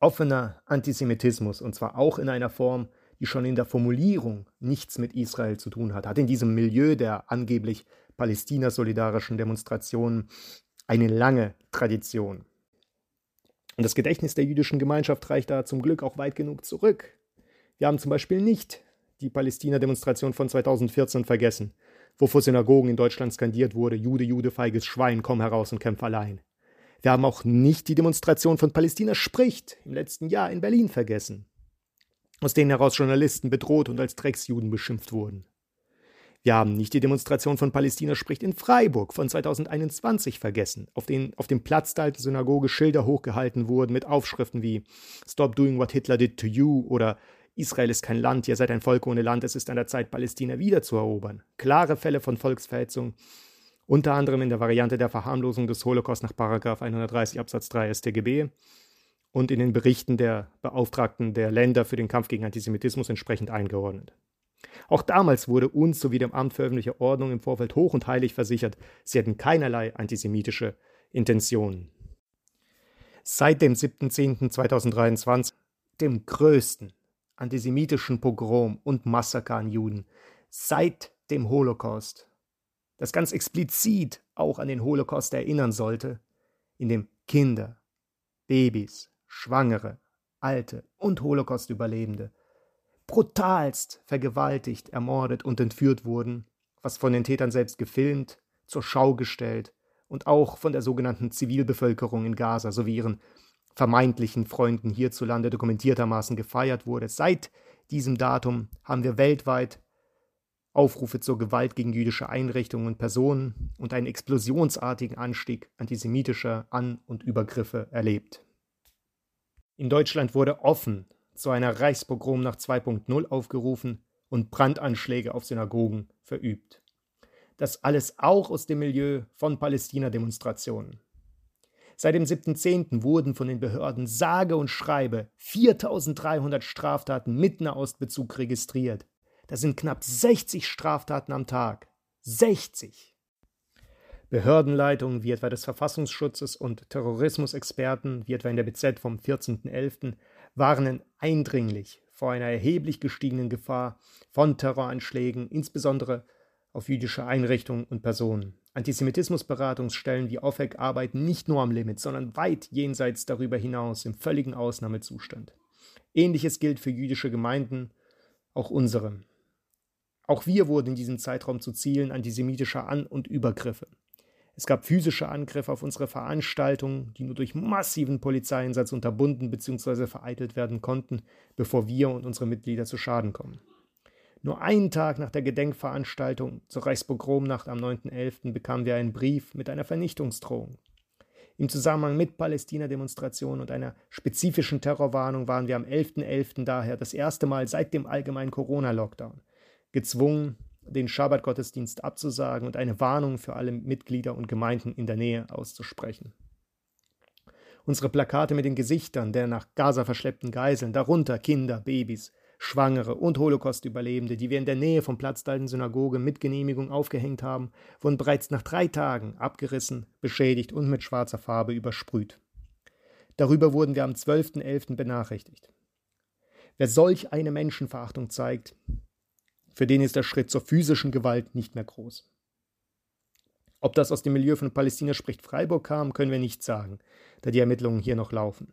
offener Antisemitismus, und zwar auch in einer Form, die schon in der Formulierung nichts mit Israel zu tun hat, hat in diesem Milieu der angeblich palästina-solidarischen Demonstrationen eine lange Tradition. Und das Gedächtnis der jüdischen Gemeinschaft reicht da zum Glück auch weit genug zurück. Wir haben zum Beispiel nicht die Palästina-Demonstration von 2014 vergessen, wo vor Synagogen in Deutschland skandiert wurde: Jude, Jude, feiges Schwein, komm heraus und kämpf allein. Wir haben auch nicht die Demonstration von Palästina spricht im letzten Jahr in Berlin vergessen, aus denen heraus Journalisten bedroht und als Drecksjuden beschimpft wurden. Wir haben nicht die Demonstration von Palästina spricht in Freiburg von 2021 vergessen, auf, den, auf dem Platz der alten Synagoge Schilder hochgehalten wurden mit Aufschriften wie Stop doing what Hitler did to you oder Israel ist kein Land, ihr seid ein Volk ohne Land, es ist an der Zeit, Palästina wiederzuerobern. Klare Fälle von Volksverhetzung, unter anderem in der Variante der Verharmlosung des Holocaust nach 130 Absatz 3 StGB und in den Berichten der Beauftragten der Länder für den Kampf gegen Antisemitismus entsprechend eingeordnet. Auch damals wurde uns sowie dem Amt für öffentliche Ordnung im Vorfeld hoch und heilig versichert, sie hätten keinerlei antisemitische Intentionen. Seit dem 7.10.2023, dem größten antisemitischen Pogrom und Massaker an Juden, seit dem Holocaust, das ganz explizit auch an den Holocaust erinnern sollte, in dem Kinder, Babys, Schwangere, Alte und Holocaust-Überlebende brutalst vergewaltigt, ermordet und entführt wurden, was von den Tätern selbst gefilmt, zur Schau gestellt und auch von der sogenannten Zivilbevölkerung in Gaza sowie ihren vermeintlichen Freunden hierzulande dokumentiertermaßen gefeiert wurde. Seit diesem Datum haben wir weltweit Aufrufe zur Gewalt gegen jüdische Einrichtungen und Personen und einen explosionsartigen Anstieg antisemitischer An- und Übergriffe erlebt. In Deutschland wurde offen zu einer Reichspogrom nach 2.0 aufgerufen und Brandanschläge auf Synagogen verübt. Das alles auch aus dem Milieu von Palästina-Demonstrationen. Seit dem 7.10. wurden von den Behörden sage und schreibe 4300 Straftaten mit Nahostbezug registriert. Das sind knapp 60 Straftaten am Tag. 60! Behördenleitungen wie etwa des Verfassungsschutzes und Terrorismusexperten wie etwa in der BZ vom 14.11 warnen eindringlich vor einer erheblich gestiegenen Gefahr von Terroranschlägen, insbesondere auf jüdische Einrichtungen und Personen. Antisemitismusberatungsstellen wie OFEC arbeiten nicht nur am Limit, sondern weit jenseits darüber hinaus im völligen Ausnahmezustand. Ähnliches gilt für jüdische Gemeinden, auch unsere. Auch wir wurden in diesem Zeitraum zu Zielen antisemitischer An- und Übergriffe. Es gab physische Angriffe auf unsere Veranstaltungen, die nur durch massiven Polizeieinsatz unterbunden bzw. vereitelt werden konnten, bevor wir und unsere Mitglieder zu Schaden kommen. Nur einen Tag nach der Gedenkveranstaltung zur Reichspogromnacht am 9.11. bekamen wir einen Brief mit einer Vernichtungsdrohung. Im Zusammenhang mit Palästina-Demonstrationen und einer spezifischen Terrorwarnung waren wir am 11.11. .11. daher das erste Mal seit dem allgemeinen Corona-Lockdown gezwungen, den Schabbat-Gottesdienst abzusagen und eine Warnung für alle Mitglieder und Gemeinden in der Nähe auszusprechen. Unsere Plakate mit den Gesichtern der nach Gaza verschleppten Geiseln, darunter Kinder, Babys, Schwangere und Holocaust-Überlebende, die wir in der Nähe vom Platz der alten Synagoge mit Genehmigung aufgehängt haben, wurden bereits nach drei Tagen abgerissen, beschädigt und mit schwarzer Farbe übersprüht. Darüber wurden wir am 12.11. benachrichtigt. Wer solch eine Menschenverachtung zeigt, für den ist der Schritt zur physischen Gewalt nicht mehr groß. Ob das aus dem Milieu von Palästina spricht Freiburg kam, können wir nicht sagen, da die Ermittlungen hier noch laufen.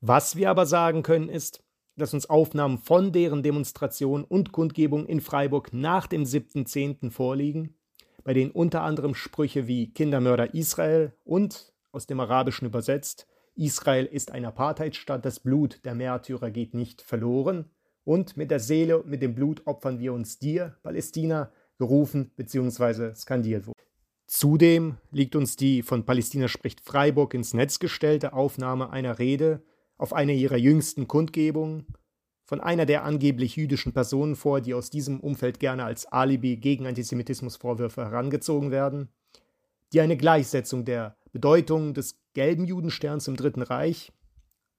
Was wir aber sagen können ist, dass uns Aufnahmen von deren Demonstration und Kundgebung in Freiburg nach dem 7.10. vorliegen, bei denen unter anderem Sprüche wie Kindermörder Israel und, aus dem Arabischen übersetzt, Israel ist ein Apartheidstaat, das Blut der Märtyrer geht nicht verloren, und mit der Seele, mit dem Blut opfern wir uns dir, Palästina, gerufen bzw. skandiert wurde. Zudem liegt uns die von Palästina spricht Freiburg ins Netz gestellte Aufnahme einer Rede auf einer ihrer jüngsten Kundgebungen von einer der angeblich jüdischen Personen vor, die aus diesem Umfeld gerne als Alibi gegen Antisemitismusvorwürfe herangezogen werden, die eine Gleichsetzung der Bedeutung des gelben Judensterns im Dritten Reich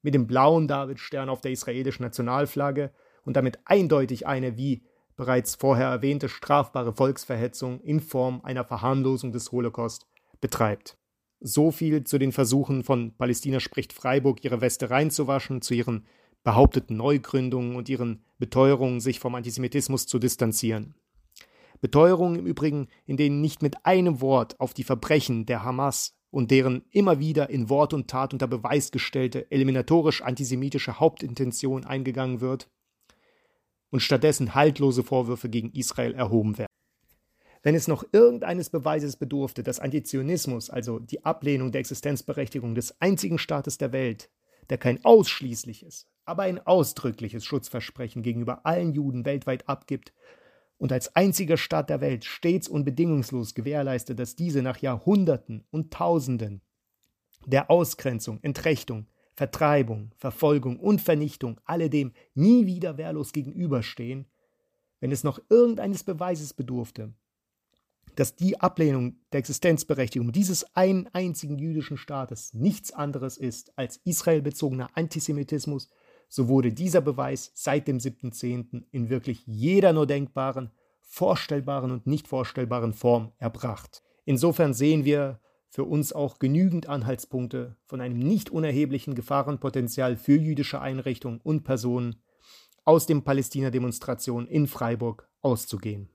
mit dem blauen Davidstern auf der israelischen Nationalflagge und damit eindeutig eine, wie bereits vorher erwähnte, strafbare Volksverhetzung in Form einer Verharmlosung des Holocaust betreibt. So viel zu den Versuchen von Palästina spricht Freiburg, ihre Weste reinzuwaschen, zu ihren behaupteten Neugründungen und ihren Beteuerungen, sich vom Antisemitismus zu distanzieren. Beteuerungen im Übrigen, in denen nicht mit einem Wort auf die Verbrechen der Hamas und deren immer wieder in Wort und Tat unter Beweis gestellte eliminatorisch antisemitische Hauptintention eingegangen wird und stattdessen haltlose Vorwürfe gegen Israel erhoben werden. Wenn es noch irgendeines Beweises bedurfte, dass Antizionismus, also die Ablehnung der Existenzberechtigung des einzigen Staates der Welt, der kein ausschließliches, aber ein ausdrückliches Schutzversprechen gegenüber allen Juden weltweit abgibt und als einziger Staat der Welt stets und bedingungslos gewährleistet, dass diese nach Jahrhunderten und Tausenden der Ausgrenzung, Entrechtung, Vertreibung, Verfolgung und Vernichtung alledem nie wieder wehrlos gegenüberstehen, wenn es noch irgendeines Beweises bedurfte, dass die Ablehnung der Existenzberechtigung dieses einen einzigen jüdischen Staates nichts anderes ist als israelbezogener Antisemitismus, so wurde dieser Beweis seit dem 7.10. in wirklich jeder nur denkbaren, vorstellbaren und nicht vorstellbaren Form erbracht. Insofern sehen wir für uns auch genügend Anhaltspunkte von einem nicht unerheblichen Gefahrenpotenzial für jüdische Einrichtungen und Personen aus den Palästina-Demonstrationen in Freiburg auszugehen.